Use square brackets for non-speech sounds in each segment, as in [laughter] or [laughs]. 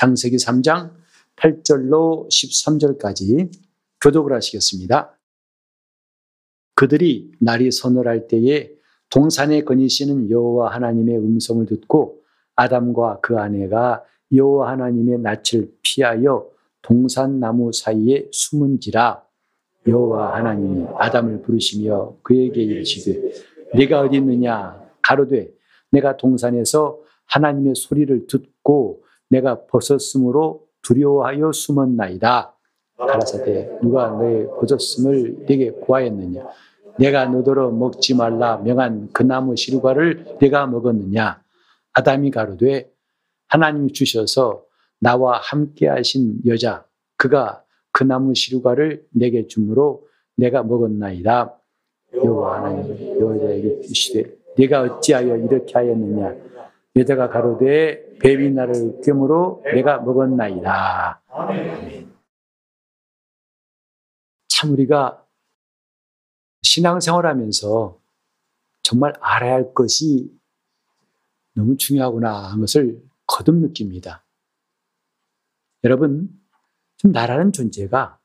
장세기 3장 8절로 13절까지 교독을 하시겠습니다. 그들이 날이 서늘할 때에 동산에 거니시는 여호와 하나님의 음성을 듣고 아담과 그 아내가 여호와 하나님의 낯을 피하여 동산 나무 사이에 숨은지라 여호와 하나님이 아담을 부르시며 그에게 이르시되 네가 어디 있느냐 가로되 내가 동산에서 하나님의 소리를 듣고 내가 벗었으므로 두려워하여 숨었나이다. 가라사대 누가 너의 벗었음을 네게 구하였느냐? 내가 너더러 먹지 말라 명한 그 나무 실과를 내가 먹었느냐? 아담이 가로되 하나님이 주셔서 나와 함께 하신 여자 그가 그 나무 실과를 내게 주므로 내가 먹었나이다. 여호와 하나님 여자에게 주시되 네가 어찌하여 이렇게 하였느냐 여자가 가로되 뱀이 나를 깨므로 내가 먹었나이다. 참 우리가 신앙생활하면서 정말 알아야 할 것이 너무 중요하구나 하는 것을 거듭 느낍니다. 여러분, 좀 나라는 존재가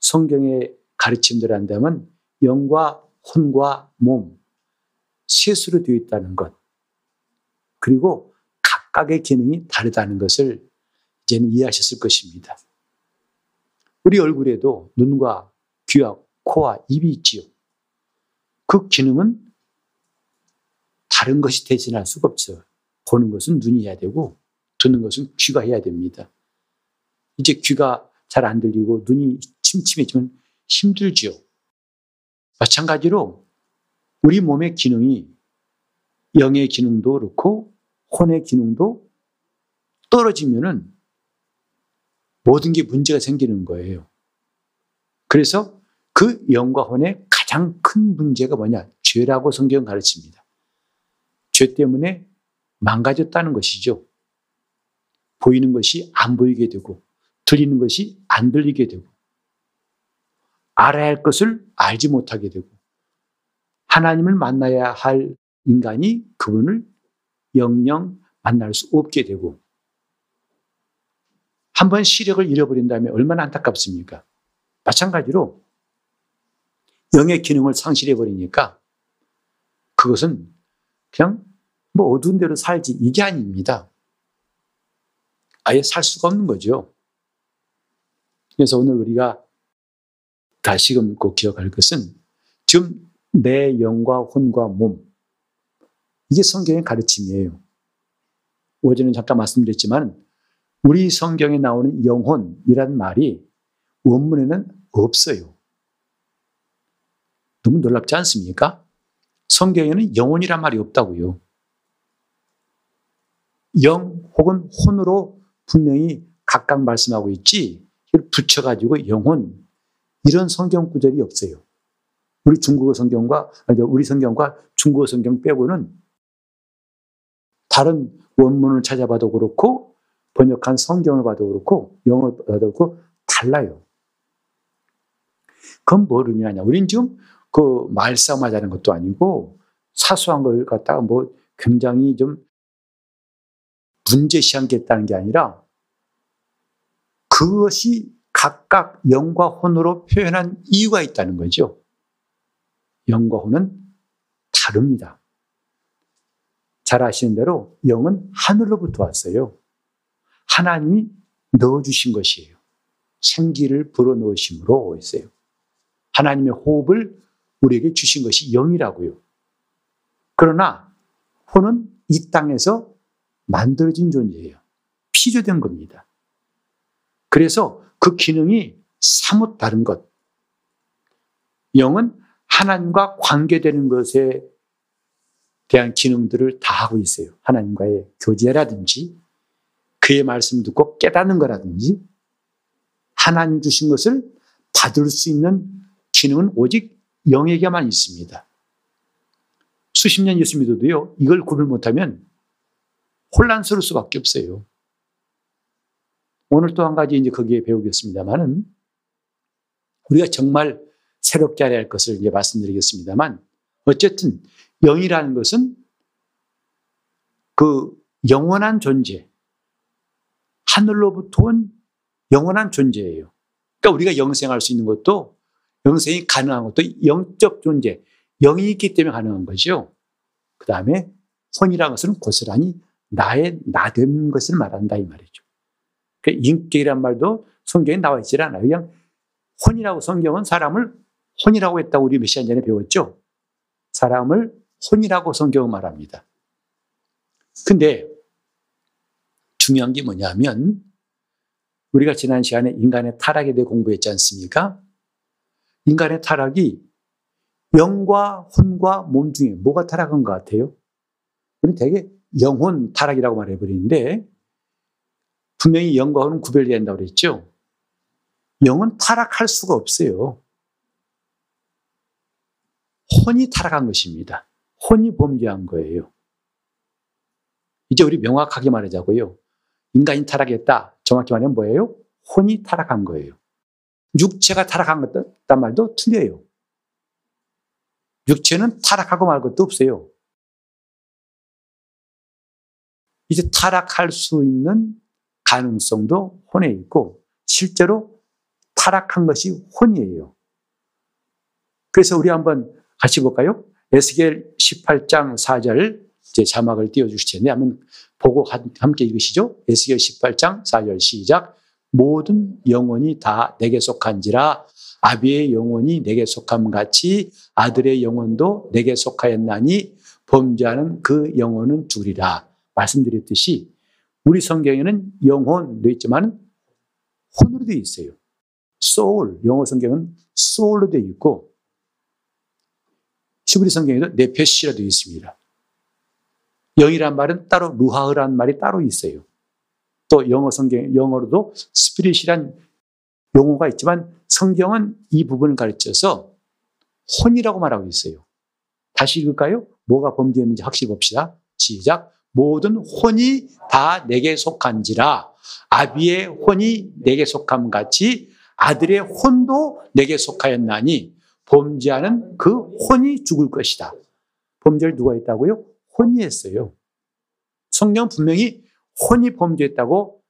성경의 가르침들 한다면 영과 혼과 몸, 셋으로 되어 있다는 것, 그리고 각각의 기능이 다르다는 것을 이제는 이해하셨을 것입니다. 우리 얼굴에도 눈과 귀와 코와 입이 있지요. 그 기능은 다른 것이 대신할 수가 없어요. 보는 것은 눈이 해야 되고 듣는 것은 귀가 해야 됩니다. 이제 귀가 잘 안 들리고 눈이 침침해지면 힘들지요. 마찬가지로 우리 몸의 기능이 영의 기능도 그렇고 혼의 기능도 떨어지면은 모든 게 문제가 생기는 거예요. 그래서 그 영과 혼의 가장 큰 문제가 뭐냐? 죄라고 성경 가르칩니다. 죄 때문에 망가졌다는 것이죠. 보이는 것이 안 보이게 되고, 들리는 것이 안 들리게 되고, 알아야 할 것을 알지 못하게 되고, 하나님을 만나야 할 인간이 그분을 영영 만날 수 없게 되고, 한 번 시력을 잃어버린다면 얼마나 안타깝습니까? 마찬가지로 영의 기능을 상실해 버리니까 그것은 그냥 뭐 어두운 데로 살지 이게 아닙니다. 아예 살 수가 없는 거죠. 그래서 오늘 우리가 다시금 꼭 기억할 것은 지금 내 영과 혼과 몸 이게 성경의 가르침이에요. 어제는 잠깐 말씀드렸지만 우리 성경에 나오는 영혼이라는 말이 원문에는 없어요. 너무 놀랍지 않습니까? 성경에는 영혼이란 말이 없다고요. 영 혹은 혼으로 분명히 각각 말씀하고 있지, 이걸 붙여가지고 영혼, 이런 성경 구절이 없어요. 우리 중국어 성경과, 우리 성경과 중국어 성경 빼고는 다른 원문을 찾아봐도 그렇고, 번역한 성경을 봐도 그렇고, 영어를 봐도 그렇고, 달라요. 그건 뭘 의미하냐. 우린 지금 그 말싸움 하자는 것도 아니고 사소한 걸 갖다가 뭐 굉장히 좀 문제시하겠다는 게 아니라 그것이 각각 영과 혼으로 표현한 이유가 있다는 거죠. 영과 혼은 다릅니다. 잘 아시는 대로 영은 하늘로부터 왔어요. 하나님이 넣어주신 것이에요. 생기를 불어넣으심으로 했어요. 하나님의 호흡을 우리에게 주신 것이 영이라고요. 그러나 혼은 이 땅에서 만들어진 존재예요. 피조된 겁니다. 그래서 그 기능이 사뭇 다른 것. 영은 하나님과 관계되는 것에 대한 기능들을 다 하고 있어요. 하나님과의 교제라든지, 그의 말씀 듣고 깨닫는 거라든지, 하나님 주신 것을 받을 수 있는 기능은 오직 영에게만 있습니다. 수십 년 예수 믿어도요, 이걸 구별 못하면 혼란스러울 수밖에 없어요. 오늘 또 한 가지 이제 거기에 배우겠습니다만은 우리가 정말 새롭게 알아야 할 것을 이제 말씀드리겠습니다만 어쨌든 영이라는 것은 그 영원한 존재, 하늘로부터 온 영원한 존재예요. 그러니까 우리가 영생할 수 있는 것도 영생이 가능한 것도 영적 존재, 영이 있기 때문에 가능한 거죠. 그 다음에 혼이라는 것은 고스란히 나의 나된 것을 말한다 이 말이죠. 그 인격이란 말도 성경에 나와 있지 않아요. 그냥 혼이라고 성경은 사람을 혼이라고 했다고 우리 몇 시간 전에 배웠죠. 사람을 혼이라고 성경은 말합니다. 근데 중요한 게 뭐냐면 우리가 지난 시간에 인간의 타락에 대해 공부했지 않습니까? 인간의 타락이 영과 혼과 몸 중에 뭐가 타락한 것 같아요? 우리 되게 영혼 타락이라고 말해버리는데 분명히 영과 혼은 구별돼야 한다고 그랬죠? 영은 타락할 수가 없어요. 혼이 타락한 것입니다. 혼이 범죄한 거예요. 이제 우리 명확하게 말하자고요. 인간이 타락했다. 정확히 말하면 뭐예요? 혼이 타락한 거예요. 육체가 타락한 것단 말도 틀려요. 육체는 타락하고 말 것도 없어요. 이제 타락할 수 있는 가능성도 혼에 있고 실제로 타락한 것이 혼이에요. 그래서 우리 한번 같이 볼까요? 에스겔 18장 4절 제 자막을 띄워주실 텐데 한번 보고 함께 읽으시죠. 에스겔 18장 4절 시작. 모든 영혼이 다 내게 속한지라 아비의 영혼이 내게 속함 같이 아들의 영혼도 내게 속하였나니 범죄하는 그 영혼은 죽으리라. 말씀드렸듯이 우리 성경에는 영혼도 있지만 혼으로 되어 있어요. soul, 영어 성경은 soul로 되어 있고 히브리 성경에도 네페시라 되어 있습니다. 영이란 말은 따로 루하흐란 말이 따로 있어요. 또 영어 성경 영어로도 스피릿이란 용어가 있지만 성경은 이 부분을 가르쳐서 혼이라고 말하고 있어요. 다시 읽을까요? 뭐가 범죄했는지 확실히 봅시다. 시작. 모든 혼이 다 내게 속한지라 아비의 혼이 내게 속함 같이 아들의 혼도 내게 속하였나니 범죄하는 그 혼이 죽을 것이다. 범죄를 누가 했다고요? 혼이 했어요. 성경 분명히 혼이 범죄했다고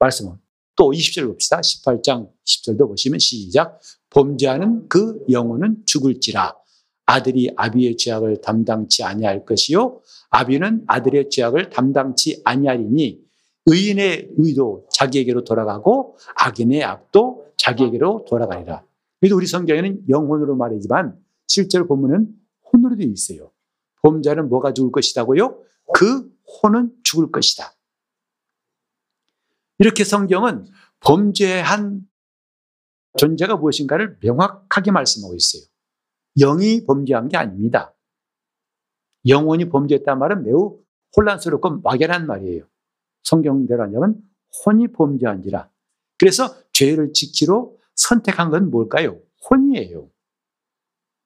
말씀을. 또 20절 봅시다. 18장 10절도 보시면 시작. 범죄하는 그 영혼은 죽을지라. 아들이 아비의 죄악을 담당치 아니할 것이요. 아비는 아들의 죄악을 담당치 아니하리니 의인의 의도 자기에게로 돌아가고 악인의 악도 자기에게로 돌아가리라. 그래도 우리 성경에는 영혼으로 말이지만 실제로 보면은 혼으로 되어 있어요. 범자는 뭐가 죽을 것이다고요? 그 혼은 죽을 것이다. 이렇게 성경은 범죄한 존재가 무엇인가를 명확하게 말씀하고 있어요. 영이 범죄한 게 아닙니다. 영혼이 범죄했단 말은 매우 혼란스럽고 막연한 말이에요. 성경대로 하자면 혼이 범죄한지라. 그래서 죄를 지키러 선택한 건 뭘까요? 혼이에요.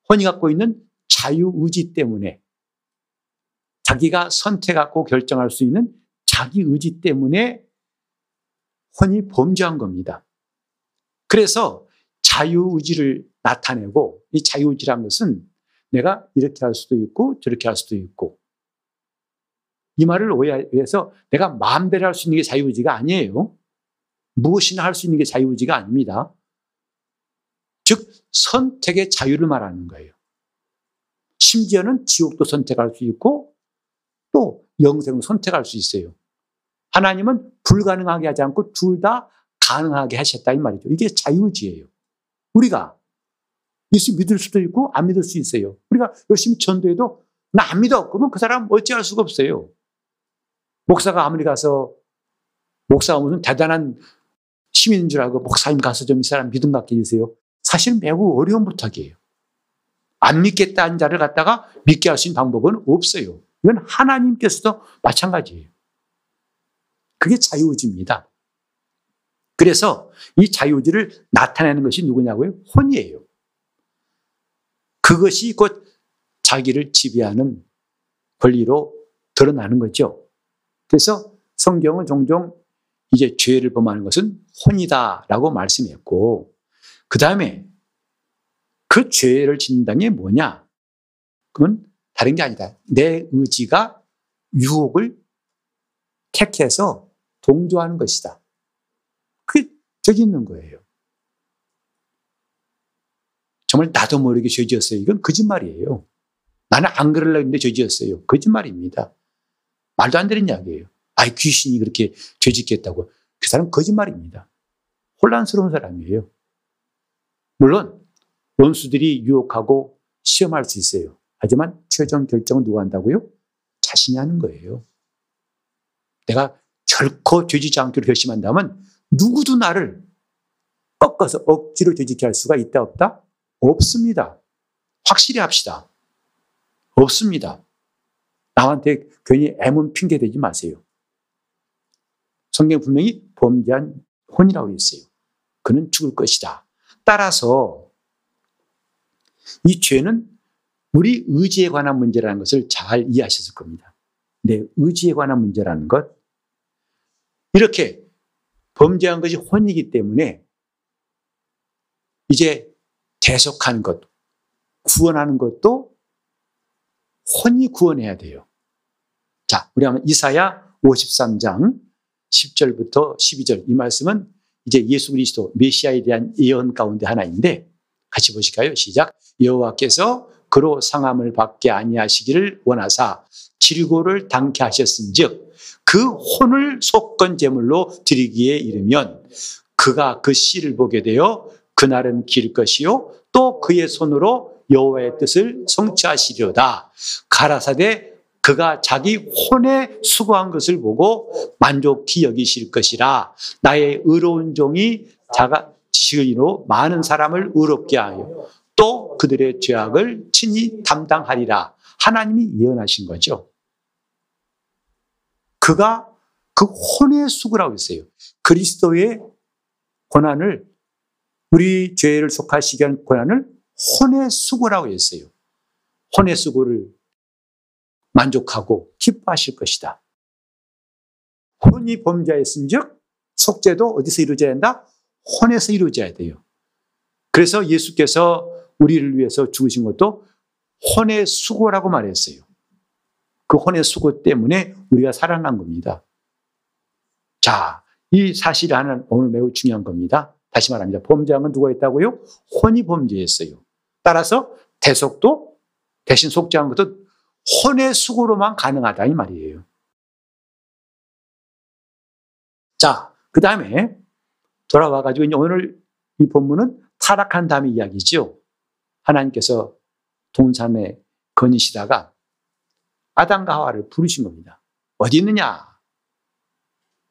혼이 갖고 있는 자유의지 때문에 자기가 선택하고 결정할 수 있는 자기 의지 때문에 혼이 범죄한 겁니다. 그래서 자유의지를 나타내고 이 자유의지란 것은 내가 이렇게 할 수도 있고 저렇게 할 수도 있고 이 말을 오해해서 내가 마음대로 할 수 있는 게 자유의지가 아니에요. 무엇이나 할 수 있는 게 자유의지가 아닙니다. 즉 선택의 자유를 말하는 거예요. 심지어는 지옥도 선택할 수 있고 또 영생을 선택할 수 있어요. 하나님은 불가능하게 하지 않고 둘 다 가능하게 하셨다 이 말이죠. 이게 자유의지예요. 우리가 예수 믿을 수도 있고 안 믿을 수 있어요. 우리가 열심히 전도해도 나 안 믿어. 그러면 그 사람 어찌할 수가 없어요. 목사가 아무리 가서 목사가 무슨 대단한 시민인 줄 알고 목사님 가서 좀 이 사람 믿음 갖게 해주세요. 사실 매우 어려운 부탁이에요. 안 믿겠다는 자를 갖다가 믿게 있는 방법은 없어요. 이건 하나님께서도 마찬가지예요. 그게 자유의지입니다. 그래서 이 자유의지를 나타내는 것이 누구냐고요? 혼이에요. 그것이 곧 자기를 지배하는 권리로 드러나는 거죠. 그래서 성경은 종종 이제 죄를 범하는 것은 혼이다라고 말씀했고, 그 다음에 그 죄를 짓는다는 게 뭐냐? 그건 다른 게 아니다. 내 의지가 유혹을 택해서 동조하는 것이다. 그게 저기 있는 거예요. 정말 나도 모르게 죄 지었어요. 이건 거짓말이에요. 나는 안 그러려고 했는데 죄 지었어요. 거짓말입니다. 말도 안 되는 이야기예요. 아이, 귀신이 그렇게 죄 짓겠다고. 그 사람 거짓말입니다. 혼란스러운 사람이에요. 물론, 원수들이 유혹하고 시험할 수 있어요. 하지만 최종 결정은 누가 한다고요? 자신이 하는 거예요. 내가 결코 죄짓지 않기로 결심한다면 누구도 나를 꺾어서 억지로 죄짓게 할 수가 있다 없다? 없습니다. 확실히 합시다. 없습니다. 남한테 괜히 애문 핑계 대지 마세요. 성경 분명히 범죄한 혼이라고 했어요. 그는 죽을 것이다. 따라서 이 죄는 우리 의지에 관한 문제라는 것을 잘 이해하셨을 겁니다. 내 의지에 관한 문제라는 것. 이렇게 범죄한 것이 혼이기 때문에 이제 대속하는 것, 구원하는 것도 혼이 구원해야 돼요. 자, 우리 한번 이사야 53장 10절부터 12절 이 말씀은 이제 예수 그리스도 메시아에 대한 예언 가운데 하나인데 같이 보실까요? 시작. 여호와께서 그로 상함을 받게 아니하시기를 원하사 지르고를 당케 하셨은즉 그 혼을 속건 제물로 드리기에 이르면 그가 그 씨를 보게 되어 그날은 길 것이요 또 그의 손으로 여호와의 뜻을 성취하시려다. 가라사대 그가 자기 혼에 수고한 것을 보고 만족히 여기실 것이라. 나의 의로운 종이 자가 지식을 이로 많은 사람을 의롭게 하여 또 그들의 죄악을 친히 담당하리라. 하나님이 예언하신 거죠. 그가 그 혼의 수고라고 했어요. 그리스도의 고난을 우리 죄를 속하시게 한 고난을 혼의 수고라고 했어요. 혼의 수고를 만족하고 기뻐하실 것이다. 혼이 범죄했은즉 속죄도 어디서 이루어져야 한다? 혼에서 이루어져야 돼요. 그래서 예수께서 우리를 위해서 죽으신 것도 혼의 수고라고 말했어요. 그 혼의 수고 때문에 우리가 살아난 겁니다. 자, 이 사실이 하나 오늘 매우 중요한 겁니다. 다시 말합니다. 범죄한 건 누가 했다고요? 혼이 범죄했어요. 따라서 대속도 대신 속죄한 것도 혼의 수고로만 가능하다 이 말이에요. 자, 그 다음에 돌아와 가지고 이제 오늘 이 본문은 타락한 다음의 이야기죠. 하나님께서 동산에 거니시다가 아담과 하와를 부르신 겁니다. 어디 있느냐?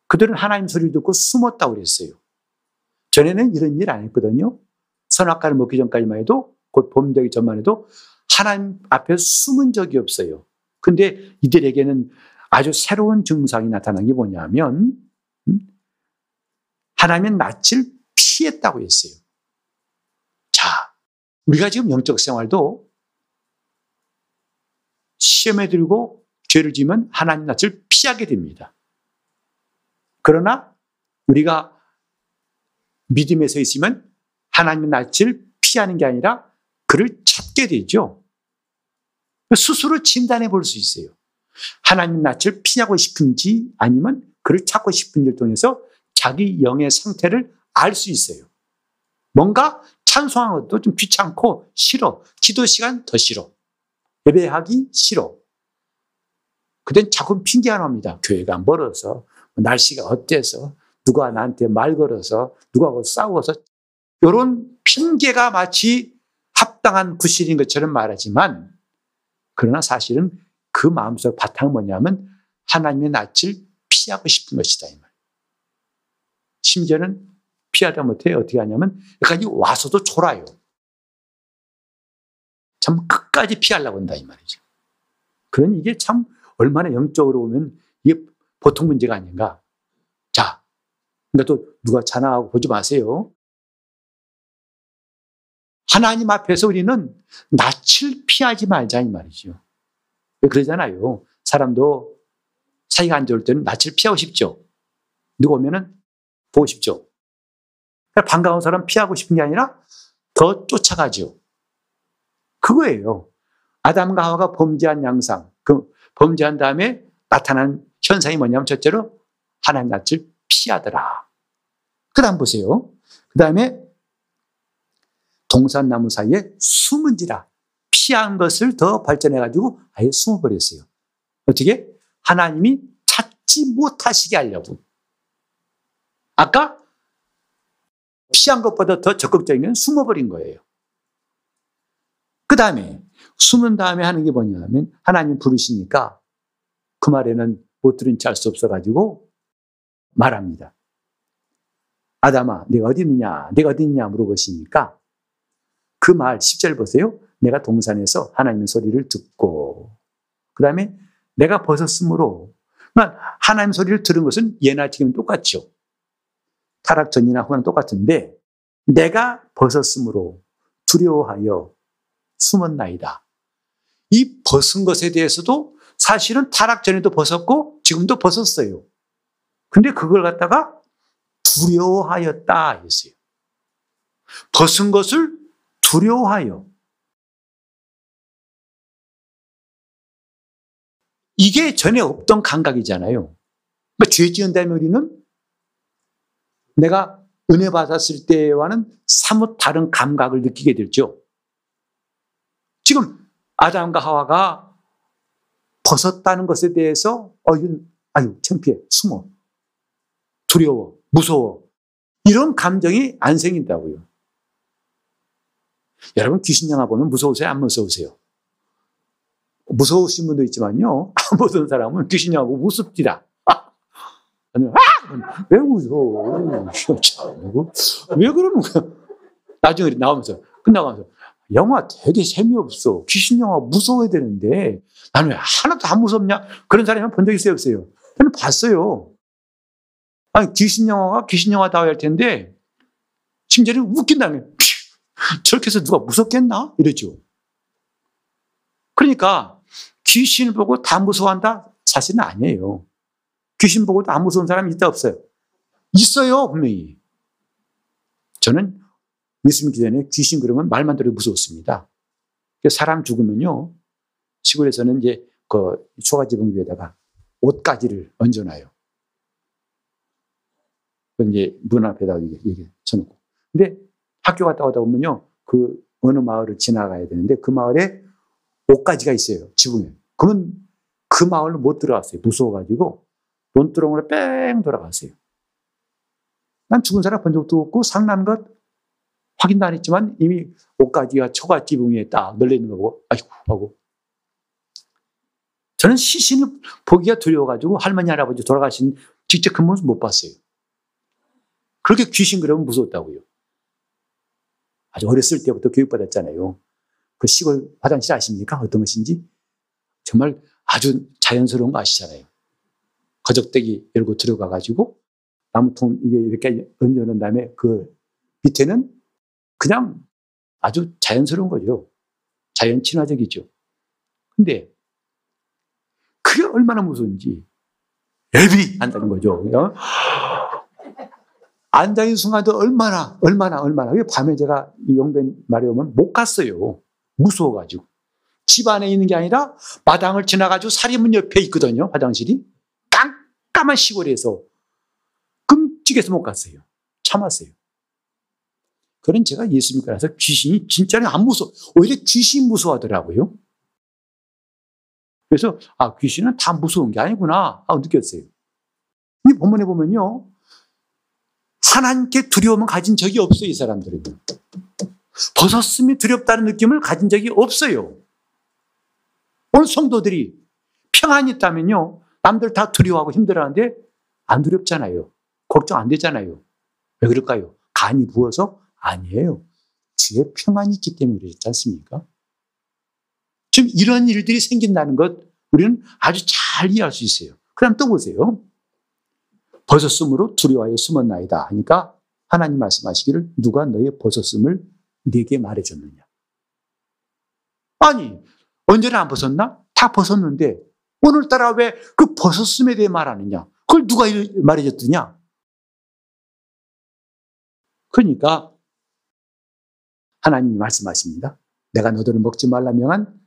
그들은 하나님 소리를 듣고 숨었다고 그랬어요. 전에는 이런 일 안 했거든요. 선악과를 먹기 전까지만 해도 곧 범되기 전만 해도 하나님 앞에 숨은 적이 없어요. 근데 이들에게는 아주 새로운 증상이 나타난 게 뭐냐면 음? 하나님의 낯을 피했다고 했어요. 자, 우리가 지금 영적 생활도 시험에 들고 죄를 지면 하나님 낯을 피하게 됩니다. 그러나 우리가 믿음에 서 있으면 하나님의 낯을 피하는 게 아니라 그를 찾게 되죠. 스스로 진단해 볼 수 있어요. 하나님 낯을 피하고 싶은지 아니면 그를 찾고 싶은지를 통해서 자기 영의 상태를 알 수 있어요. 뭔가 찬송하는 것도 좀 귀찮고 싫어. 기도 시간 더 싫어. 예배하기 싫어. 그땐 자꾸 핑계 하나 합니다. 교회가 멀어서, 날씨가 어때서, 누가 나한테 말 걸어서 누가하고 싸워서 이런 핑계가 마치 합당한 부실인 것처럼 말하지만 그러나 사실은 그 마음속 바탕은 뭐냐면 하나님의 낯을 피하고 싶은 것이다 이 말. 심지어는 피하다 못해 어떻게 하냐면 여기까지 와서도 졸아요. 참 끝까지 피하려고 한다 이 말이죠. 그런 이게 참 얼마나 영적으로 보면 이게 보통 문제가 아닌가. 자, 그러니까 또 누가 자나하고 보지 마세요. 하나님 앞에서 우리는 낯을 피하지 말자 이 말이죠. 그러잖아요. 사람도 사이가 안 좋을 때는 낯을 피하고 싶죠. 누가 오면은 보고 싶죠. 그러니까 반가운 사람 피하고 싶은 게 아니라 더 쫓아가죠. 그거예요. 아담과 하와가 범죄한 양상, 그 범죄한 다음에 나타난 현상이 뭐냐면 첫째로 하나님 낯을 피하더라. 그 다음 보세요. 그 다음에 동산나무 사이에 숨은지라. 피한 것을 더 발전해가지고 아예 숨어버렸어요. 어떻게? 하나님이 찾지 못하시게 하려고. 아까 피한 것보다 더 적극적인 건 숨어버린 거예요. 그 다음에 숨은 다음에 하는 게 뭐냐면 하나님 부르시니까 그 말에는 못 들은 지알수 없어가지고 말합니다. 아담아, 내가 어디 있느냐? 내가 어디 있느냐? 물어보시니까 그 말 10절 보세요. 내가 동산에서 하나님의 소리를 듣고 그 다음에 내가 벗었으므로 그러니까 하나님 소리를 들은 것은 예나 지금 똑같죠. 타락 전이나 후는 똑같은데 내가 벗었으므로 두려워하여 숨었나이다. 이 벗은 것에 대해서도 사실은 타락 전에도 벗었고 지금도 벗었어요. 근데 그걸 갖다가 두려워하였다 했어요. 벗은 것을 두려워하여. 이게 전에 없던 감각이잖아요. 그러니까 죄 지은 다음에 우리는 내가 은혜 받았을 때와는 사뭇 다른 감각을 느끼게 되죠. 지금 아담과 하와가 벗었다는 것에 대해서 어, 아유 창피해 숨어 두려워 무서워 이런 감정이 안 생긴다고요. 여러분 귀신 영화 보면 무서우세요? 안 무서우세요? 무서우신 분도 있지만요. [laughs] 안 보던 사람은 귀신 영화 보고 무섭지다. [laughs] 아니, 아! 왜 웃어? [laughs] 왜 그러는 거야? 나중에 나오면서, 끝나가면서, 영화 되게 재미없어. 귀신 영화 무서워야 되는데, 나는 왜 하나도 안 무섭냐? 그런 사람이 본 적 있어요, 없어요? 저는 봤어요. 아니, 귀신 영화가 귀신 영화다 할 텐데, 심지어는 웃긴다며. 저렇게 해서 누가 무섭겠나? 이러죠. 그러니까, 귀신을 보고 다 무서워한다? 사실은 아니에요. 귀신 보고도 안 무서운 사람이 있다 없어요? 있어요, 분명히. 저는 예수 믿기 전에 귀신 그러면 말만 들어도 무서웠습니다. 사람 죽으면요, 시골에서는 이제 그 초가지붕 위에다가 옷가지를 얹어놔요. 그 이제 문 앞에다 이렇게 쳐놓고. 근데 학교 갔다 오다 보면요, 그 어느 마을을 지나가야 되는데 그 마을에 옷가지가 있어요, 지붕에. 그러면 그 마을로 못 들어갔어요. 무서워가지고 논두렁으로 뺑 돌아갔어요. 난 죽은 사람 본 적도 없고 상난 것 확인도 안 했지만 이미 옷가지가 초가 지붕 위에 딱 널려 있는 거고 아이고 하고 저는 시신을 보기가 두려워가지고 할머니 할아버지 돌아가신 직접 그 모습 못 봤어요. 그렇게 귀신 그러면 무서웠다고요. 아주 어렸을 때부터 교육받았잖아요. 그 시골 화장실 아십니까? 어떤 것인지? 정말 아주 자연스러운 거 아시잖아요. 거적대기 열고 들어가가지고 나무통 이게 이렇게 얹어놓은 다음에 그 밑에는 그냥 아주 자연스러운 거죠. 자연 친화적이죠. 근데 그게 얼마나 무서운지 앱이 한다는 거죠. 어? 앉아있는 순간도 얼마나, 얼마나, 얼마나. 밤에 제가 영변 말에 오면 못 갔어요. 무서워가지고. 집 안에 있는 게 아니라 마당을 지나가지고 사리문 옆에 있거든요. 화장실이. 깜깜한 시골에서 끔찍해서 못 갔어요. 참았어요. 그런 제가 예수 믿고 나서 귀신이 진짜로 안 무서워. 오히려 귀신 무서워하더라고요. 그래서 아 귀신은 다 무서운 게 아니구나 하고 느꼈어요. 이 본문에 보면요. 하나님께 두려움을 가진 적이 없어요. 이 사람들은. 벗었음이 두렵다는 느낌을 가진 적이 없어요. 오늘 성도들이 평안이 있다면요. 남들 다 두려워하고 힘들어하는데 안 두렵잖아요. 걱정 안 되잖아요. 왜 그럴까요? 간이 부어서? 아니에요. 뒤에 평안이 있기 때문에 그러지 않습니까? 지금 이런 일들이 생긴다는 것 우리는 아주 잘 이해할 수 있어요. 그럼 또 보세요. 벗었음으로 두려워하여 숨었나이다 하니까 하나님 말씀하시기를 누가 너의 벗었음을 내게 말해줬느냐. 아니 언제나 안 벗었나? 다 벗었는데 오늘따라 왜 그 벗었음에 대해 말하느냐? 그걸 누가 말해줬더냐? 그러니까 하나님이 말씀하십니다. 내가 너들을 먹지 말라 명한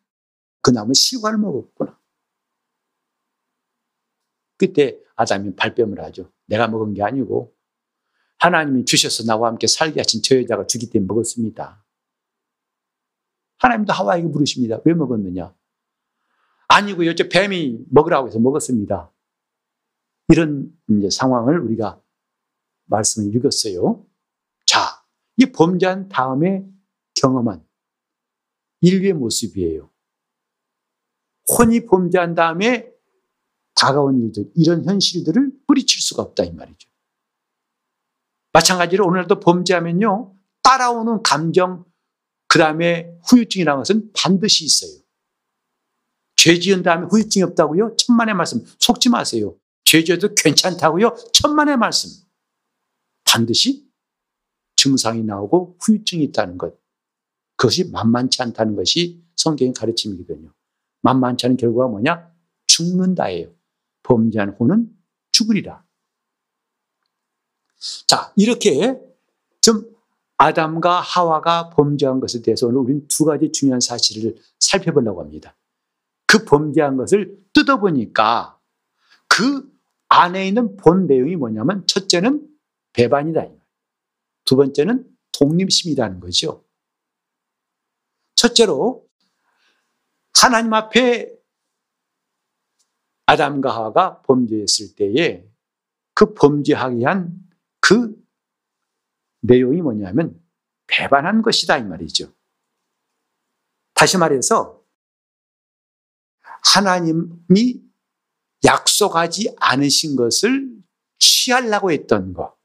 그 나무 실과를 먹었구나. 그때 아담이 발뺌을 하죠. 내가 먹은 게 아니고 하나님이 주셔서 나와 함께 살게 하신 저 여자가 주기 때문에 먹었습니다. 하나님도 하와에게 물으십니다. 왜 먹었느냐? 아니고 여쭤 뱀이 먹으라고 해서 먹었습니다. 이런 이제 상황을 우리가 말씀을 읽었어요. 자, 이 범죄한 다음에 경험한 인류의 모습이에요. 혼이 범죄한 다음에 다가온 일들, 이런 현실들을 뿌리칠 수가 없다 이 말이죠. 마찬가지로 오늘도 범죄하면요. 따라오는 감정, 그 다음에 후유증이라는 것은 반드시 있어요. 죄 지은 다음에 후유증이 없다고요? 천만의 말씀. 속지 마세요. 죄 지어도 괜찮다고요? 천만의 말씀. 반드시 증상이 나오고 후유증이 있다는 것. 그것이 만만치 않다는 것이 성경의 가르침이거든요. 만만치 않은 결과가 뭐냐? 죽는다예요. 범죄한 후는 죽으리라. 자, 이렇게 좀 아담과 하와가 범죄한 것에 대해서 오늘 우리는 두 가지 중요한 사실을 살펴보려고 합니다. 그 범죄한 것을 뜯어보니까 그 안에 있는 본 내용이 뭐냐면 첫째는 배반이다. 두 번째는 독립심이라는 거죠. 첫째로 하나님 앞에 아담과 하와가 범죄했을 때에 그 범죄하게 한 그 내용이 뭐냐면 배반한 것이다 이 말이죠. 다시 말해서 하나님이 약속하지 않으신 것을 취하려고 했던 것.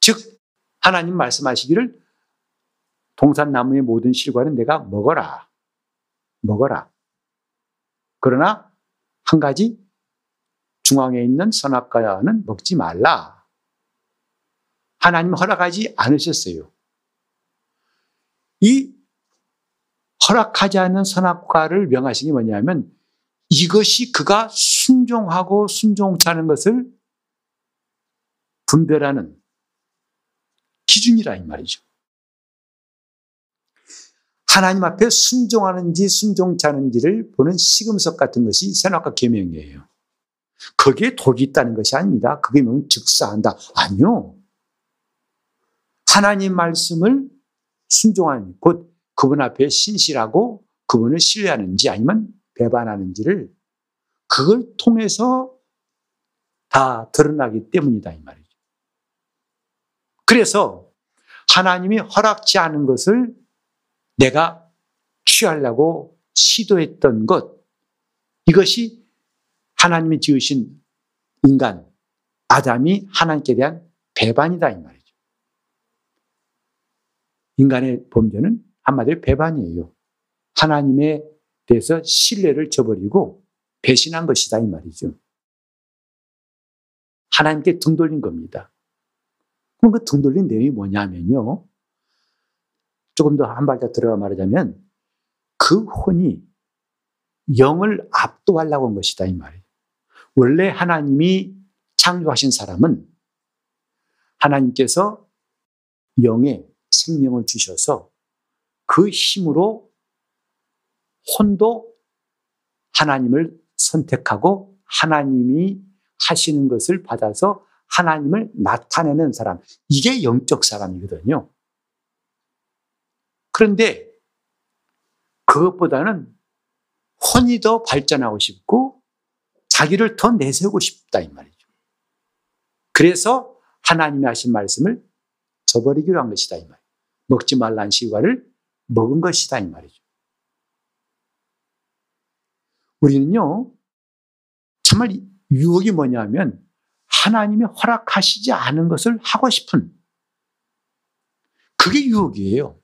즉 하나님 말씀하시기를 동산나무의 모든 실과는 내가 먹어라. 먹어라. 그러나 한 가지 중앙에 있는 선악과는 먹지 말라. 하나님 허락하지 않으셨어요. 이 허락하지 않은 선악과를 명하신 게 뭐냐면 이것이 그가 순종하고 순종치 않은 것을 분별하는 기준이라 이 말이죠. 하나님 앞에 순종하는지 순종치 않은지를 보는 시금석 같은 것이 선악과 계명이에요. 거기에 독이 있다는 것이 아닙니다. 그게 뭐 즉사한다. 아니요. 하나님 말씀을 순종하는 곧 그분 앞에 신실하고 그분을 신뢰하는지 아니면 배반하는지를 그걸 통해서 다 드러나기 때문이다 이 말이죠. 그래서 하나님이 허락지 않은 것을 내가 취하려고 시도했던 것 이것이 하나님이 지으신 인간 아담이 하나님께 대한 배반이다 이 말이죠. 인간의 범죄는 한마디로 배반이에요. 하나님에 대해서 신뢰를 저버리고 배신한 것이다 이 말이죠. 하나님께 등 돌린 겁니다. 그럼 그 등 돌린 내용이 뭐냐면요. 조금 더 한 발짝 들어가 말하자면 그 혼이 영을 압도하려고 한 것이다 이 말이에요. 원래 하나님이 창조하신 사람은 하나님께서 영에 생명을 주셔서 그 힘으로 혼도 하나님을 선택하고 하나님이 하시는 것을 받아서 하나님을 나타내는 사람. 이게 영적 사람이거든요. 그런데 그것보다는 혼이 더 발전하고 싶고 자기를 더 내세우고 싶다 이 말이죠. 그래서 하나님이 하신 말씀을 저버리기로 한 것이다 이 말. 먹지 말라는 시과를 먹은 것이다 이 말이죠. 우리는요 정말 유혹이 뭐냐면 하나님이 허락하시지 않은 것을 하고 싶은 그게 유혹이에요.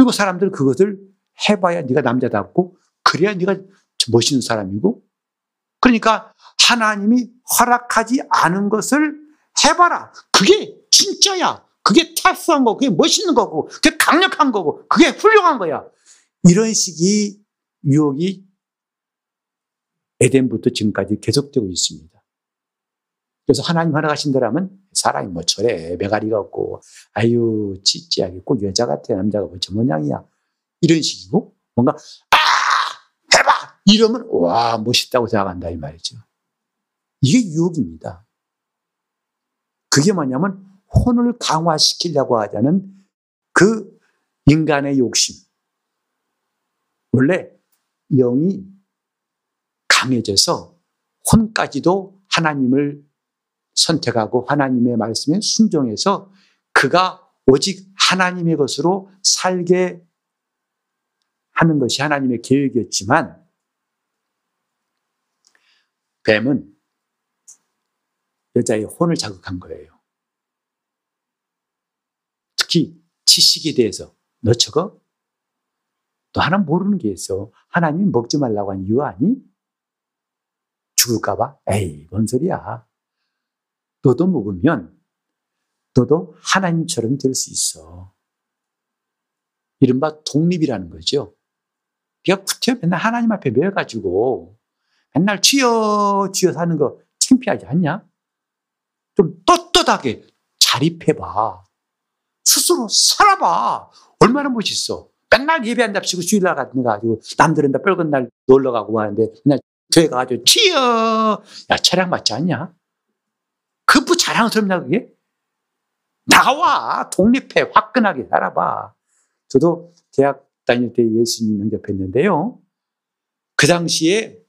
그리고 사람들 그것을 해봐야 네가 남자답고 그래야 네가 멋있는 사람이고 그러니까 하나님이 허락하지 않은 것을 해봐라. 그게 진짜야. 그게 타스한 거고, 그게 멋있는 거고, 그게 강력한 거고, 그게 훌륭한 거야. 이런 식의 유혹이 에덴부터 지금까지 계속되고 있습니다. 그래서 하나님 허락하신다면 사람이 뭐 저래 메가리가 없고 아유 찌찌하게 꼭 여자 같아 남자가 뭐저 모양이야 이런 식이고 뭔가 아 해봐 이러면 와 멋있다고 생각한다 이 말이죠. 이게 유혹입니다. 그게 뭐냐면 혼을 강화시키려고 하자는 그 인간의 욕심. 원래 영이 강해져서 혼까지도 하나님을 선택하고 하나님의 말씀에 순종해서 그가 오직 하나님의 것으로 살게 하는 것이 하나님의 계획이었지만 뱀은 여자의 혼을 자극한 거예요. 특히 지식에 대해서 너 저거 너 하나 모르는 게 있어. 하나님이 먹지 말라고 한 이유 아니? 죽을까봐? 에이, 뭔 소리야. 너도 먹으면 너도 하나님처럼 될 수 있어. 이른바 독립이라는 거죠. 네가 구태여 맨날 하나님 앞에 매여가지고 맨날 쥐어 쥐어 사는 거 창피하지 않냐? 좀 떳떳하게 자립해봐. 스스로 살아봐. 얼마나 멋있어. 맨날 예배 안 잡시고 주일날 같은 거 가지고 남들은 다 뻘건 날 놀러 가고 하는데 맨날 교회 가가지고 튀어. 야, 차량 맞지 않냐? 그부 자랑스럽냐, 그게? 나와. 독립해. 화끈하게 살아봐. 저도 대학 다닐 때 예수님 영접했는데요. 그 당시에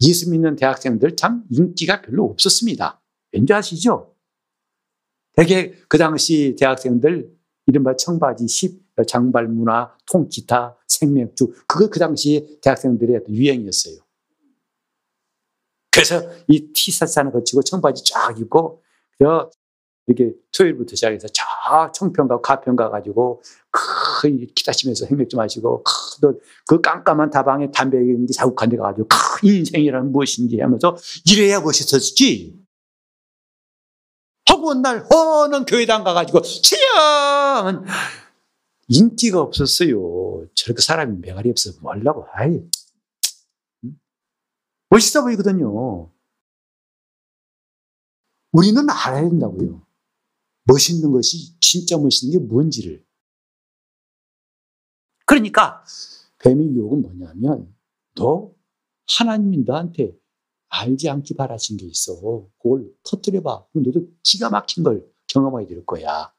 예수 믿는 대학생들 참 인기가 별로 없었습니다. 왠지 아시죠? 되게 그 당시 대학생들 이른바 청바지 10, 장발 문화, 통기타, 생맥주 그거 그 당시 대학생들의 유행이었어요. 그래서 이 하나 거치고 청바지 쫙 입고 이렇게 토요일부터 시작해서 저 청평가 가평가 가지고 크 기타 치면서 생맥주 마시고 그 깜깜한 다방에 담배 있는지 자국한 데 가가지고 크 인생이란 무엇인지 하면서 이래야 멋있었지. 하고 날 허는 교회당 가가지고 치영 인기가 없었어요. 저렇게 사람이 매가리 없어 뭐라고 아이 멋있어 보이거든요. 우리는 알아야 된다고요. 멋있는 것이 진짜 멋있는 게 뭔지를. 그러니까 뱀의 유혹은 뭐냐면 너 하나님이 너한테 알지 않기 바라신 게 있어. 그걸 터뜨려봐. 너도 기가 막힌 걸 경험하게 될 거야.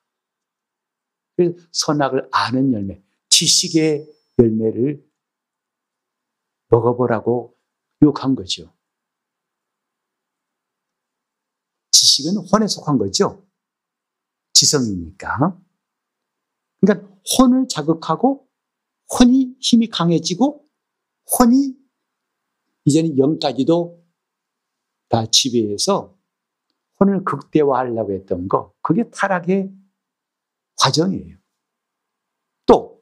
선악을 아는 열매, 지식의 열매를 먹어보라고 유혹한 거죠. 지식은 혼에 속한 거죠. 지성이니까. 그러니까 혼을 자극하고 혼이 힘이 강해지고 혼이 이제는 영까지도 다 지배해서 혼을 극대화하려고 했던 거, 그게 타락의 과정이에요. 또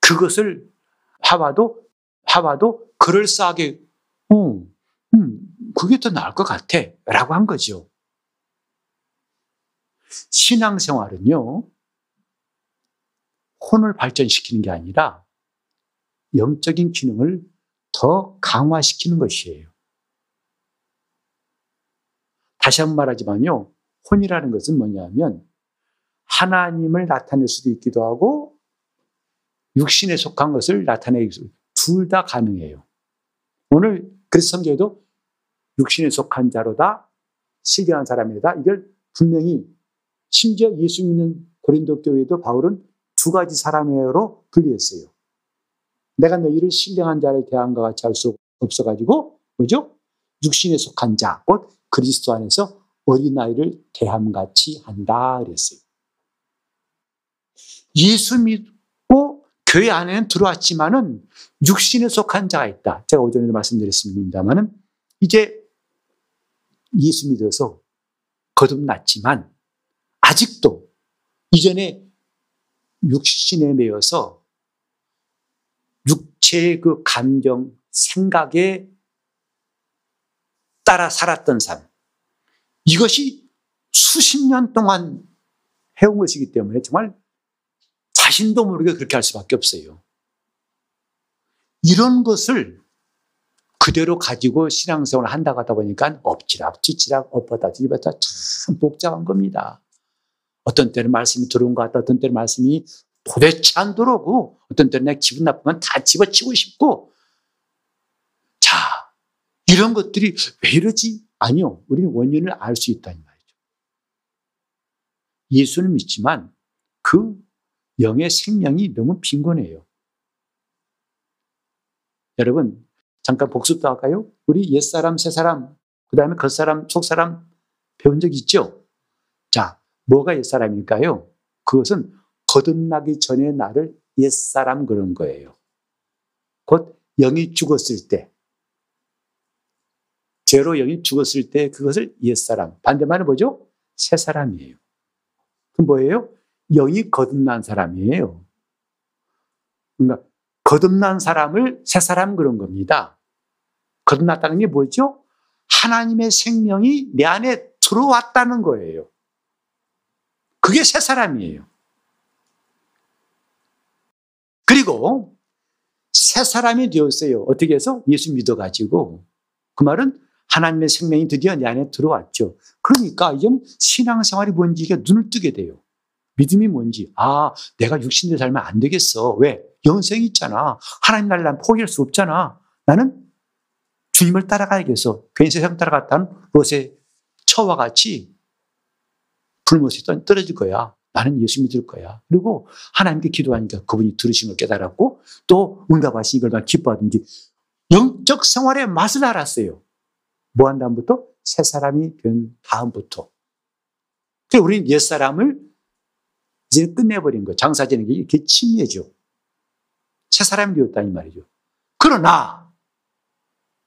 그것을 하와도 하와도 그럴싸하게 음, 음, 그게 더 나을 것 같아 라고 한 거죠. 신앙생활은요, 혼을 발전시키는 게 아니라 영적인 기능을 더 강화시키는 것이에요. 다시 한 번 말하지만요, 혼이라는 것은 뭐냐면 하나님을 나타낼 수도 있기도 하고 육신에 속한 것을 나타내기 둘 다 가능해요. 오늘 그래서 성경에도 육신에 속한 자로다 실경한 사람이다 이걸 분명히 심지어 예수 믿는 고린도 교회도 바울은 두 가지 사람으로 분리했어요. 내가 너희를 신령한 자를 대한 것 같이 할 수 없어가지고 뭐죠? 육신에 속한 자, 곧 그리스도 안에서 어린아이를 대함같이 한다 그랬어요. 예수 믿고 교회 안에는 들어왔지만은 육신에 속한 자가 있다. 제가 오전에도 말씀드렸습니다만은 이제 예수 믿어서 거듭났지만 아직도 이전에 육신에 매여서 육체의 그 감정, 생각에 따라 살았던 삶. 이것이 수십 년 동안 해온 것이기 때문에 정말 자신도 모르게 그렇게 할 수밖에 없어요. 이런 것을 그대로 가지고 신앙생활을 한다고 하다 보니까 엎치락, 뒤치락, 엎었다, 뒤집었다 참 복잡한 겁니다. 어떤 때는 말씀이 들어온 것 같다, 어떤 때는 말씀이 도대체 안 들어오고, 어떤 때는 내 기분 나쁘면 다 집어치고 싶고, 이런 것들이 왜 이러지? 아니요. 우리는 원인을 알 수 있다는 말이죠. 예수는 믿지만 그 영의 생명이 너무 빈곤해요. 여러분, 잠깐 복습도 할까요? 우리 옛사람, 새사람, 그 다음에 겉사람, 속사람 배운 적 있죠? 자, 뭐가 옛사람일까요? 그것은 거듭나기 전에 나를 옛사람 그런 거예요. 곧 영이 죽었을 때, 죄로 영이 죽었을 때 그것을 옛사람. 반대말은 뭐죠? 새사람이에요. 그럼 뭐예요? 영이 거듭난 사람이에요. 그러니까 거듭난 사람을 새 사람 그런 겁니다. 거듭났다는 게 뭐죠? 하나님의 생명이 내 안에 들어왔다는 거예요. 그게 새 사람이에요. 그리고 새 사람이 되었어요. 어떻게 해서? 예수 믿어가지고. 그 말은 하나님의 생명이 드디어 내 안에 들어왔죠. 그러니까 이제는 신앙생활이 뭔지 이게 눈을 뜨게 돼요. 믿음이 뭔지. 아, 내가 육신대 살면 안 되겠어. 왜? 영생이 있잖아. 하나님 나라를 난 포기할 수 없잖아. 나는 주님을 따라가야겠어. 괜히 세상 따라갔다는 롯의 처와 같이 불못이 떨어질 거야. 나는 예수 믿을 거야. 그리고 하나님께 기도하니까 그분이 들으신 걸 깨달았고 또 응답하신 이걸 난 기뻐하든지 영적 생활의 맛을 알았어요. 뭐 한 다음부터? 새 사람이 된 다음부터. 그래서 우리는 옛 사람을 이제 끝내버린 거. 장사 지는 게 이렇게 침해죠. 새 사람이 되었다 이 말이죠. 그러나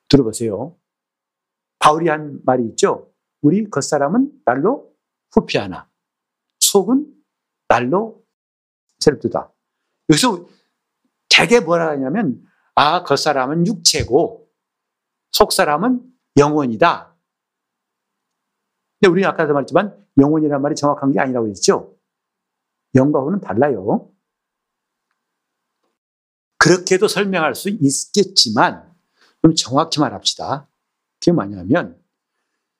들어보세요. 바울이 한 말이 있죠. 우리 겉사람은 날로 후피하나 속은 날로 새롭다. 여기서 되게 뭐라 하냐면 아 겉사람은 육체고 속사람은 영혼이다. 근데 우리 아까도 말했지만 영혼이란 말이 정확한 게 아니라고 했죠. 영과 혼은 달라요. 그렇게도 설명할 수 있겠지만 좀 정확히 말합시다. 그게 뭐냐면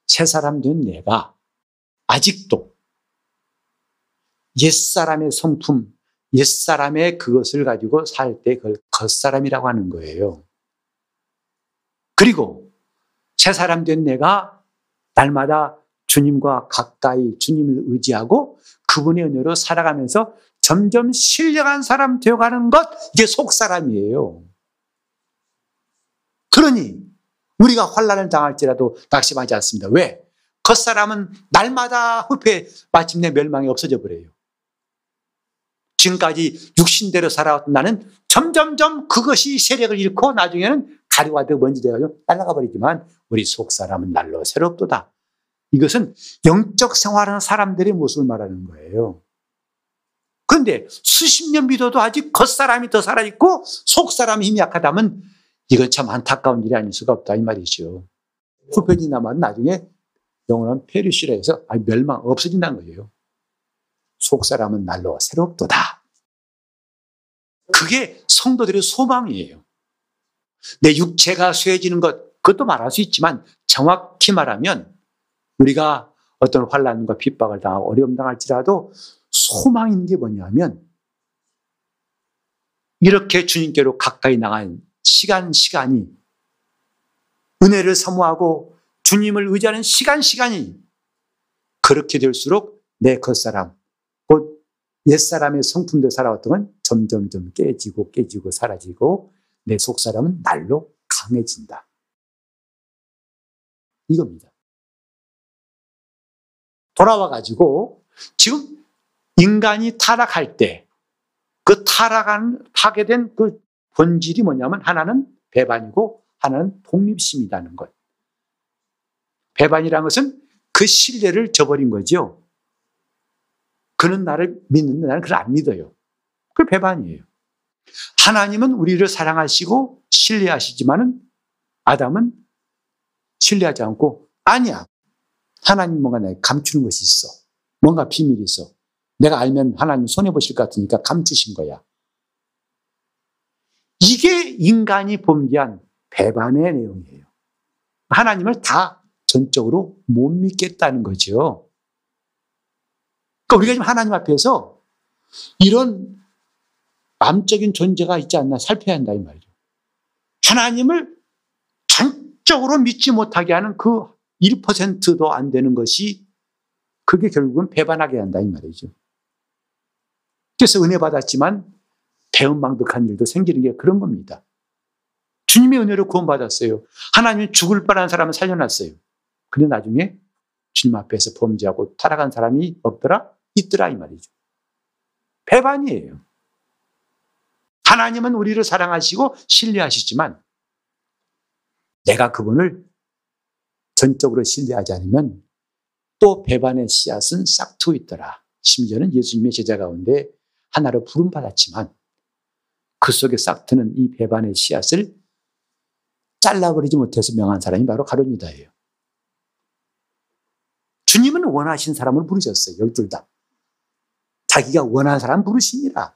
새 사람 된 내가 아직도 옛사람의 성품, 옛사람의 그것을 가지고 살 때 그걸 겉사람이라고 하는 거예요. 그리고 새 사람 된 내가 날마다 주님과 가까이 주님을 의지하고 그분의 은혜로 살아가면서 점점 신령한 사람 되어가는 것, 이게 속사람이에요. 그러니 우리가 환란을 당할지라도 낙심하지 않습니다. 왜? 겉사람은 날마다 후패 마침내 멸망이 없어져 버려요. 지금까지 육신대로 살아왔던 나는 점점점 그것이 세력을 잃고 나중에는 가루가 되고 먼지 되가지고 날아가 버리지만 우리 속 사람은 날로 새롭도다. 이것은 영적 생활하는 사람들의 모습을 말하는 거예요. 그런데 수십 년 믿어도 아직 겉사람이 더 살아있고 속사람이 힘이 약하다면 이건 참 안타까운 일이 아닐 수가 없다 이 말이죠. 후편이 남은 나중에 영원한 페리시라 해서 멸망 없어진다는 거예요. 속사람은 날로 새롭도다. 그게 성도들의 소망이에요. 내 육체가 쇠해지는 것, 그것도 말할 수 있지만 정확히 말하면 우리가 어떤 환란과 핍박을 당하고 어려움 당할지라도 소망 있는 게 뭐냐면 이렇게 주님께로 가까이 나간 시간, 시간이 은혜를 사모하고 주님을 의지하는 시간, 시간이 그렇게 될수록 내 겉사람, 곧 옛사람의 성품대로 살아왔던 건 점점점 깨지고 깨지고 사라지고 내 속사람은 날로 강해진다. 이겁니다. 돌아와 가지고 지금 인간이 타락할 때 그 타락한, 파괴된 그 본질이 뭐냐면 하나는 배반이고 하나는 독립심이라는 것. 배반이라는 것은 그 신뢰를 저버린 거죠. 그는 나를 믿는데 나는 그를 안 믿어요. 그 배반이에요. 하나님은 우리를 사랑하시고 신뢰하시지만은 아담은 신뢰하지 않고 아니야. 하나님 뭔가 내가 감추는 것이 있어. 뭔가 비밀이 있어. 내가 알면 하나님 손해보실 것 같으니까 감추신 거야. 이게 인간이 범죄한 배반의 내용이에요. 하나님을 다 전적으로 못 믿겠다는 거죠. 그러니까 우리가 지금 하나님 앞에서 이런 암적인 존재가 있지 않나 살펴야 한다 이 말이죠. 하나님을 전적으로 믿지 못하게 하는 그 1%도 안 되는 것이 그게 결국은 배반하게 한다 이 말이죠. 그래서 은혜 받았지만 배은망덕한 일도 생기는 게 그런 겁니다. 주님의 은혜로 구원받았어요. 하나님이 죽을 뻔한 사람을 살려놨어요. 근데 나중에 주님 앞에서 범죄하고 타락한 사람이 없더라? 있더라 이 말이죠. 배반이에요. 하나님은 우리를 사랑하시고 신뢰하시지만 내가 그분을 전적으로 신뢰하지 않으면 또 배반의 씨앗은 싹트고 있더라. 심지어는 예수님의 제자 가운데 하나로 부름받았지만 그 속에 싹트는 이 배반의 씨앗을 잘라버리지 못해서 명한 사람이 바로 가룟 유다예요. 주님은 원하신 사람을 부르셨어요. 열둘 다. 자기가 원하는 사람 부르시니라.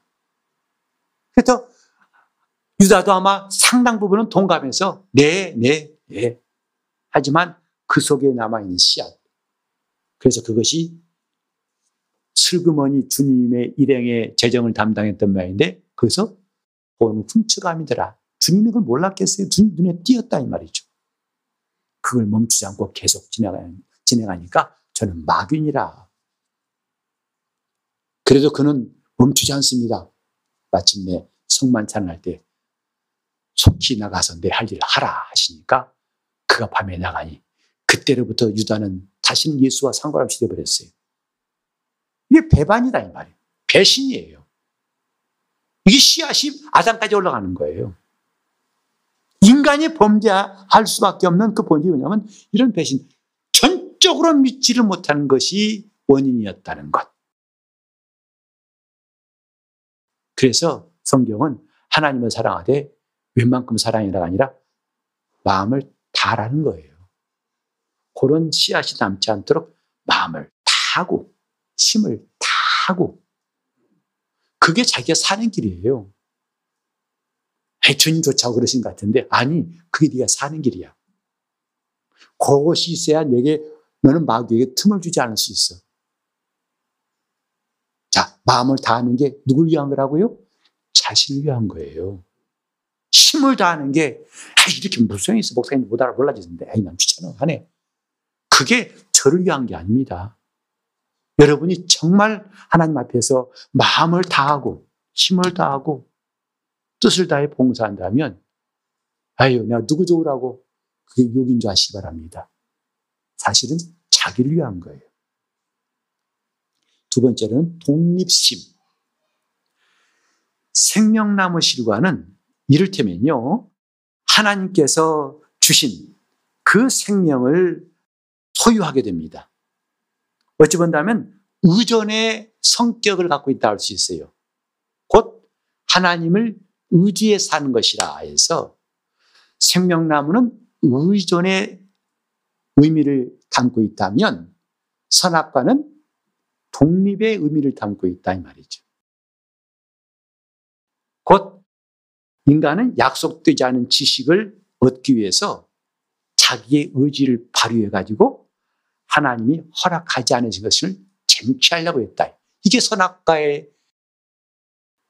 그래서 유다도 아마 상당 부분은 동감해서 네, 네, 네. 하지만 그 속에 남아있는 씨앗. 그래서 그것이 슬그머니 주님의 일행의 재정을 담당했던 말인데 거기서 본 훔쳐감이더라. 주님이 그걸 몰랐겠어요. 주님 눈에 띄었다 이 말이죠. 그걸 멈추지 않고 계속 진행하니까 저는 마귀니라. 그래도 그는 멈추지 않습니다. 마침내 성만찬 할 때 속히 나가서 내 할 일을 하라 하시니까 그가 밤에 나가니 그때로부터 유다는 다시는 예수와 상관없이 되어버렸어요. 이게 배반이다 이 말이에요. 배신이에요. 이게 씨앗이 아담까지 올라가는 거예요. 인간이 범죄할 수밖에 없는 그 본질이 뭐냐면 이런 배신. 전적으로 믿지를 못하는 것이 원인이었다는 것. 그래서 성경은 하나님을 사랑하되 웬만큼 사랑이라가 아니라 마음을 다라는 거예요. 그런 씨앗이 남지 않도록 마음을 다하고 힘을 다하고 그게 자기가 사는 길이에요. 주님 쫓아오 그러신 것 같은데 아니 그게 네가 사는 길이야. 그것이 있어야 내게 너는 마귀에게 틈을 주지 않을 수 있어. 자 마음을 다하는 게 누굴 위한 거라고요? 자신을 위한 거예요. 힘을 다하는 게 아, 이렇게 무성이 있어 목사님 못 알아 몰라지는데 아이 난 귀찮아 하네. 그게 저를 위한 게 아닙니다. 여러분이 정말 하나님 앞에서 마음을 다하고 힘을 다하고 뜻을 다해 봉사한다면 아유 내가 누구 좋으라고 그게 욕인 줄 아시기 바랍니다. 사실은 자기를 위한 거예요. 두 번째는 독립심. 생명나무 실과는 이를테면요, 하나님께서 주신 그 생명을 소유하게 됩니다. 어찌 본다면 의존의 성격을 갖고 있다 할 수 있어요. 곧 하나님을 의지해 사는 것이라 해서 생명나무는 의존의 의미를 담고 있다면 선악과는 독립의 의미를 담고 있다 이 말이죠. 곧 인간은 약속되지 않은 지식을 얻기 위해서 자기의 의지를 발휘해 가지고 하나님이 허락하지 않으신 것을 쟁취하려고 했다. 이게 선악과에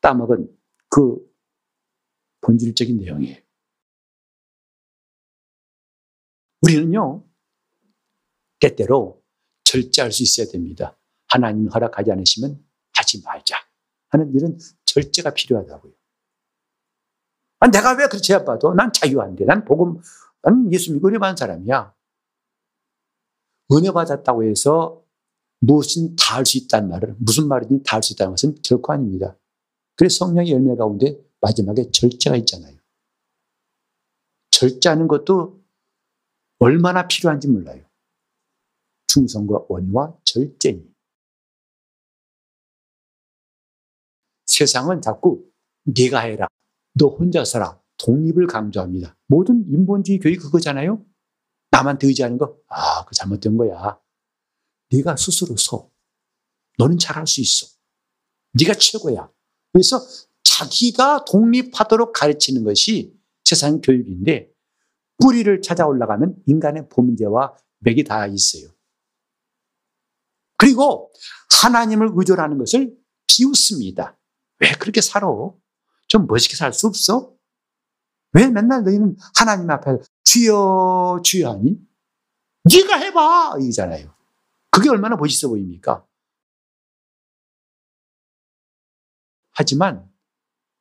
따먹은 그 본질적인 내용이에요. 우리는요, 때때로 절제할 수 있어야 됩니다. 하나님이 허락하지 않으시면 하지 말자 하는 이런 절제가 필요하다고요. 아, 내가 왜 그렇지 해봐도 난 자유한데, 난 복음, 난 예수 믿고 은혜 사람이야. 은혜 받았다고 해서 무엇인 다할 수 있다는 말을, 무슨 말이든 다 할 수 있다는 것은 결코 아닙니다. 그래서 성령의 열매 가운데 마지막에 절제가 있잖아요. 절제하는 것도 얼마나 필요한지 몰라요. 충성과 원의와 절제니. 세상은 자꾸 네가 해라. 너 혼자 서라. 독립을 강조합니다. 모든 인본주의 교육 그거잖아요. 남한테 의지하는 거. 아, 그 잘못된 거야. 네가 스스로 서. 너는 잘할 수 있어. 네가 최고야. 그래서 자기가 독립하도록 가르치는 것이 세상 교육인데 뿌리를 찾아 올라가면 인간의 범죄와 맥이 다 있어요. 그리고 하나님을 의존하는 것을 비웃습니다. 왜 그렇게 살아? 좀 멋있게 살 수 없어? 왜 맨날 너희는 하나님 앞에 주여 주여 하니? 네가 해봐 이잖아요. 그게 얼마나 멋있어 보입니까? 하지만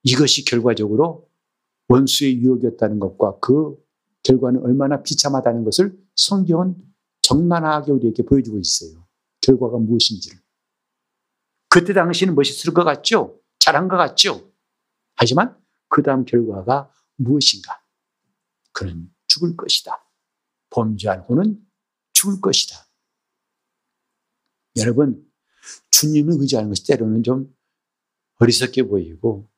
이것이 결과적으로 원수의 유혹이었다는 것과 그 결과는 얼마나 비참하다는 것을 성경은 적나라하게 우리에게 보여주고 있어요. 결과가 무엇인지를. 그때 당시는 멋있을 것 같죠? 잘한 것 같죠? 하지만 그 다음 결과가 무엇인가? 그는 죽을 것이다. 범죄한 후는 죽을 것이다. 여러분, 주님을 의지하는 것이 때로는 좀 어리석게 보이고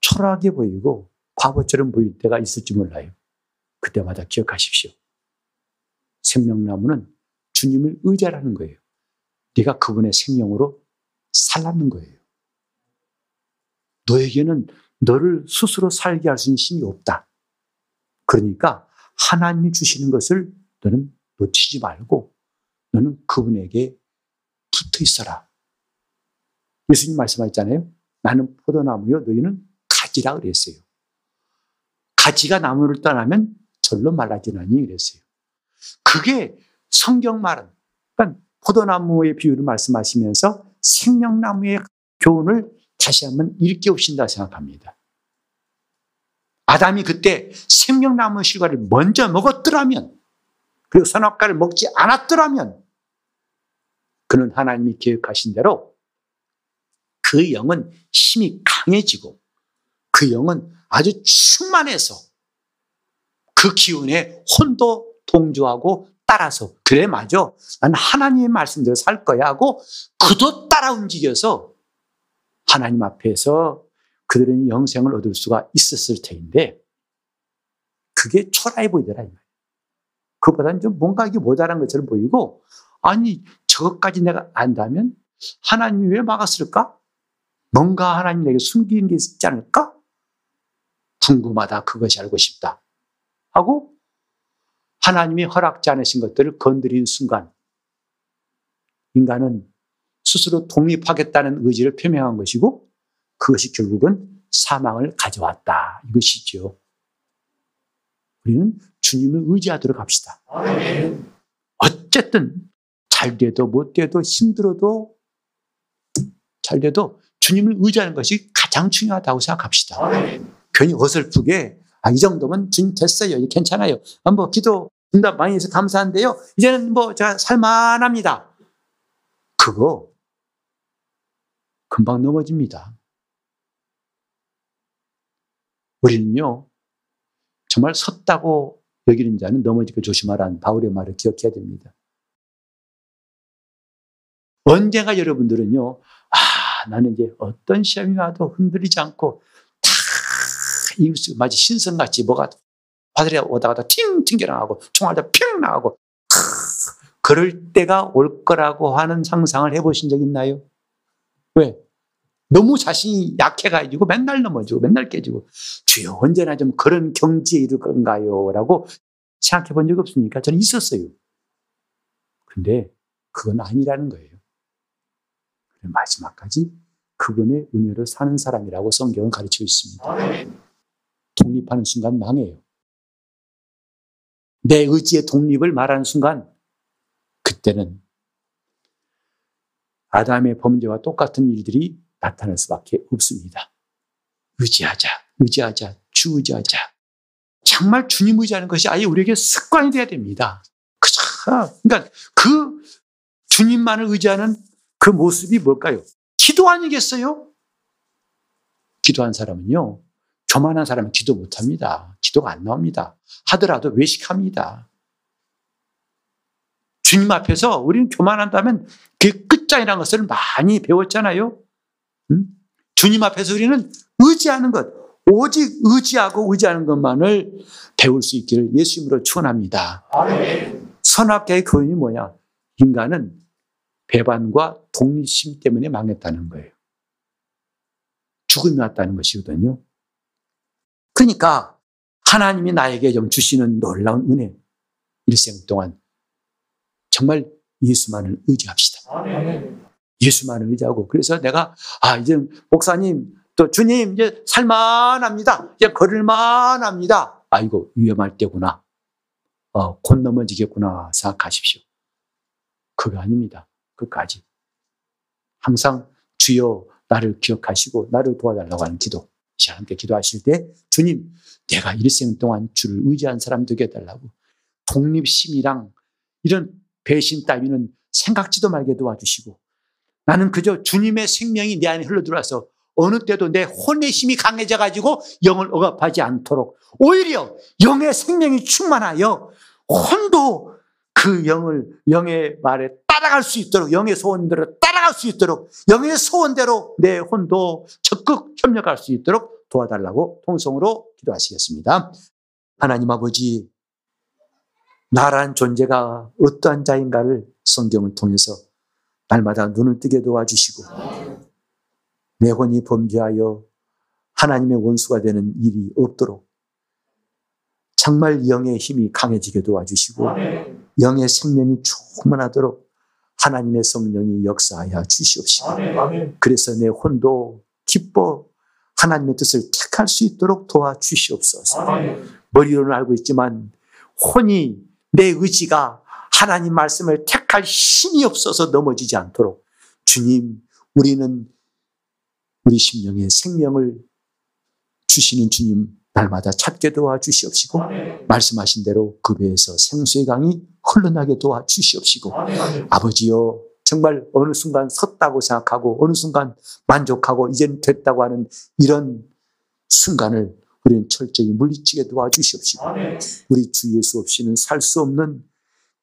초라하게 보이고 과거처럼 보일 때가 있을지 몰라요. 그때마다 기억하십시오. 생명나무는 주님을 의지하라는 거예요. 네가 그분의 생명으로 살라는 거예요. 너에게는 너를 스스로 살게 할 수 있는 힘이 없다. 그러니까 하나님이 주시는 것을 너는 놓치지 말고 너는 그분에게 붙어 있어라. 예수님 말씀하셨잖아요. 나는 포도나무요, 너희는 가지라 그랬어요. 가지가 나무를 떠나면 절로 말라지나니 그랬어요. 그게 성경 말은, 그러니까 포도나무의 비유를 말씀하시면서 생명나무의 교훈을 다시 한번 일깨우신다 생각합니다. 아담이 그때 생명나무 실과를 먼저 먹었더라면, 그리고 선악과를 먹지 않았더라면, 그는 하나님이 계획하신 대로 그 영은 힘이 강해지고 그 영은 아주 충만해서 그 기운에 혼도 동조하고 따라서 그래 맞아 난 하나님의 말씀대로 살 거야 하고 그도 따라 움직여서 하나님 앞에서 그들은 영생을 얻을 수가 있었을 테인데 그게 초라해 보이더라 그보다는 좀 뭔가 이게 모자란 것처럼 보이고 아니 저것까지 내가 안다면 하나님이 왜 막았을까? 뭔가 하나님 내게 숨기는 게 있지 않을까? 궁금하다. 그것이 알고 싶다. 하고 하나님이 허락지 않으신 것들을 건드린 순간 인간은 스스로 독립하겠다는 의지를 표명한 것이고 그것이 결국은 사망을 가져왔다. 이것이죠. 우리는 주님을 의지하도록 합시다. 어쨌든 잘 돼도 못 돼도 힘들어도 잘 돼도 주님을 의지하는 것이 가장 중요하다고 생각합시다. 괜히 어설프게 아, 이 정도면 주님 됐어요. 괜찮아요. 아, 뭐 기도 응답 많이 해서 감사한데요. 이제는 뭐 제가 살만합니다. 그거 금방 넘어집니다. 우리는요, 정말 섰다고 여기는 자는 넘어지고 조심하라는 바울의 말을 기억해야 됩니다. 언젠가 여러분들은요, 아, 나는 이제 어떤 시험이 와도 흔들리지 않고 다 이웃 마치 신선같이 뭐가 바다에 오다가 팅 튕겨나가고 총알도 핑 나가고 그럴 때가 올 거라고 하는 상상을 해보신 적 있나요? 왜? 너무 자신이 약해가지고 맨날 넘어지고 맨날 깨지고 주여 언제나 좀 그런 경지에 이를 건가요? 라고 생각해 본 적 없습니까? 저는 있었어요. 근데 그건 아니라는 거예요. 마지막까지 그분의 은혜로 사는 사람이라고 성경은 가르치고 있습니다. 독립하는 순간 망해요. 내 의지의 독립을 말하는 순간 그때는 아담의 범죄와 똑같은 일들이 나타날 수밖에 없습니다. 의지하자, 의지하자, 주 의지하자. 정말 주님 의지하는 것이 아예 우리에게 습관이 돼야 됩니다. 그러니까 그 주님만을 의지하는 그 모습이 뭘까요? 기도 아니겠어요? 기도한 사람은요, 교만한 사람은 기도 못 합니다. 기도가 안 나옵니다. 하더라도 외식합니다. 주님 앞에서 우리는 교만한다면 그 끝장이라는 것을 많이 배웠잖아요. 음? 주님 앞에서 우리는 의지하는 것, 오직 의지하고 의지하는 것만을 배울 수 있기를 예수님으로 축원합니다. 선악계의 교훈이 뭐냐? 인간은 배반과 독립심 때문에 망했다는 거예요. 죽음이 왔다는 것이거든요. 그러니까 하나님이 나에게 좀 주시는 놀라운 은혜, 일생 동안 정말 예수만을 의지합시다. 예수만을 의지하고 그래서 내가 아 이제 목사님 또 주님 이제 살만합니다. 이제 걸을만합니다. 아이고 위험할 때구나. 어, 곧 넘어지겠구나 생각하십시오. 그거 아닙니다. 그까지 항상 주여 나를 기억하시고 나를 도와달라고 하는 기도. 시한테 기도하실 때 주님 내가 일생 동안 주를 의지한 사람 되게 해달라고 독립심이랑 이런 배신 따위는 생각지도 말게 도와주시고 나는 그저 주님의 생명이 내 안에 흘러들어와서 어느 때도 내 혼의 힘이 강해져 가지고 영을 억압하지 않도록 오히려 영의 생명이 충만하여 혼도 그 영을 영의 말에 따라갈 수 있도록 영의 소원대로 따라갈 수 있도록 영의 소원대로 내 혼도 적극 협력할 수 있도록 도와달라고 통성으로 기도하시겠습니다. 하나님 아버지 나란 존재가 어떠한 자인가를 성경을 통해서 날마다 눈을 뜨게 도와주시고 내 혼이 범죄하여 하나님의 원수가 되는 일이 없도록 정말 영의 힘이 강해지게 도와주시고 영의 생명이 충만하도록 하나님의 성령이 역사하여 주시옵시고 그래서 내 혼도 기뻐 하나님의 뜻을 택할 수 있도록 도와주시옵소서. 머리로는 알고 있지만 혼이 내 의지가 하나님 말씀을 택 할 힘이 없어서 넘어지지 않도록 주님, 우리는 우리 심령에 생명을 주시는 주님 날마다 찾게 도와주시옵시고 말씀하신 대로 그 배에서 생수의 강이 흘러나게 도와주시옵시고 아버지여 정말 어느 순간 섰다고 생각하고 어느 순간 만족하고 이젠 됐다고 하는 이런 순간을 우리는 철저히 물리치게 도와주시옵시고 우리 주 예수 없이는 살 수 없는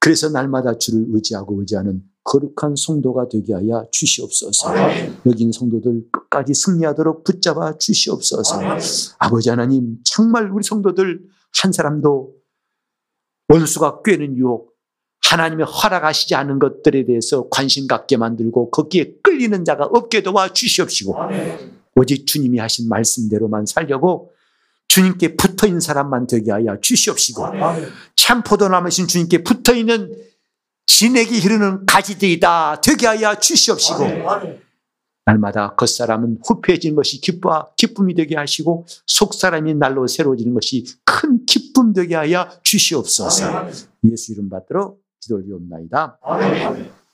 그래서 날마다 주를 의지하고 의지하는 거룩한 성도가 되게 하여 주시옵소서. 여긴 성도들 끝까지 승리하도록 붙잡아 주시옵소서. 아버지 하나님, 정말 우리 성도들 한 사람도 원수가 꿰는 유혹, 하나님의 허락하시지 않은 것들에 대해서 관심 갖게 만들고 거기에 끌리는 자가 없게 도와 주시옵시고 오직 주님이 하신 말씀대로만 살려고 주님께 붙어 있는 사람만 되게 하여 주시옵시고 참 포도나무신 주님께 붙어 있는 진에게 흐르는 가지들이다 되게 하여 주시옵시고 날마다 겉사람은 후패해지는 것이 기뻐 기쁨이 되게 하시고 속사람이 날로 새로워지는 것이 큰 기쁨 되게 하여 주시옵소서. 예수 이름 받들어 기도 올리옵나이다. 아멘.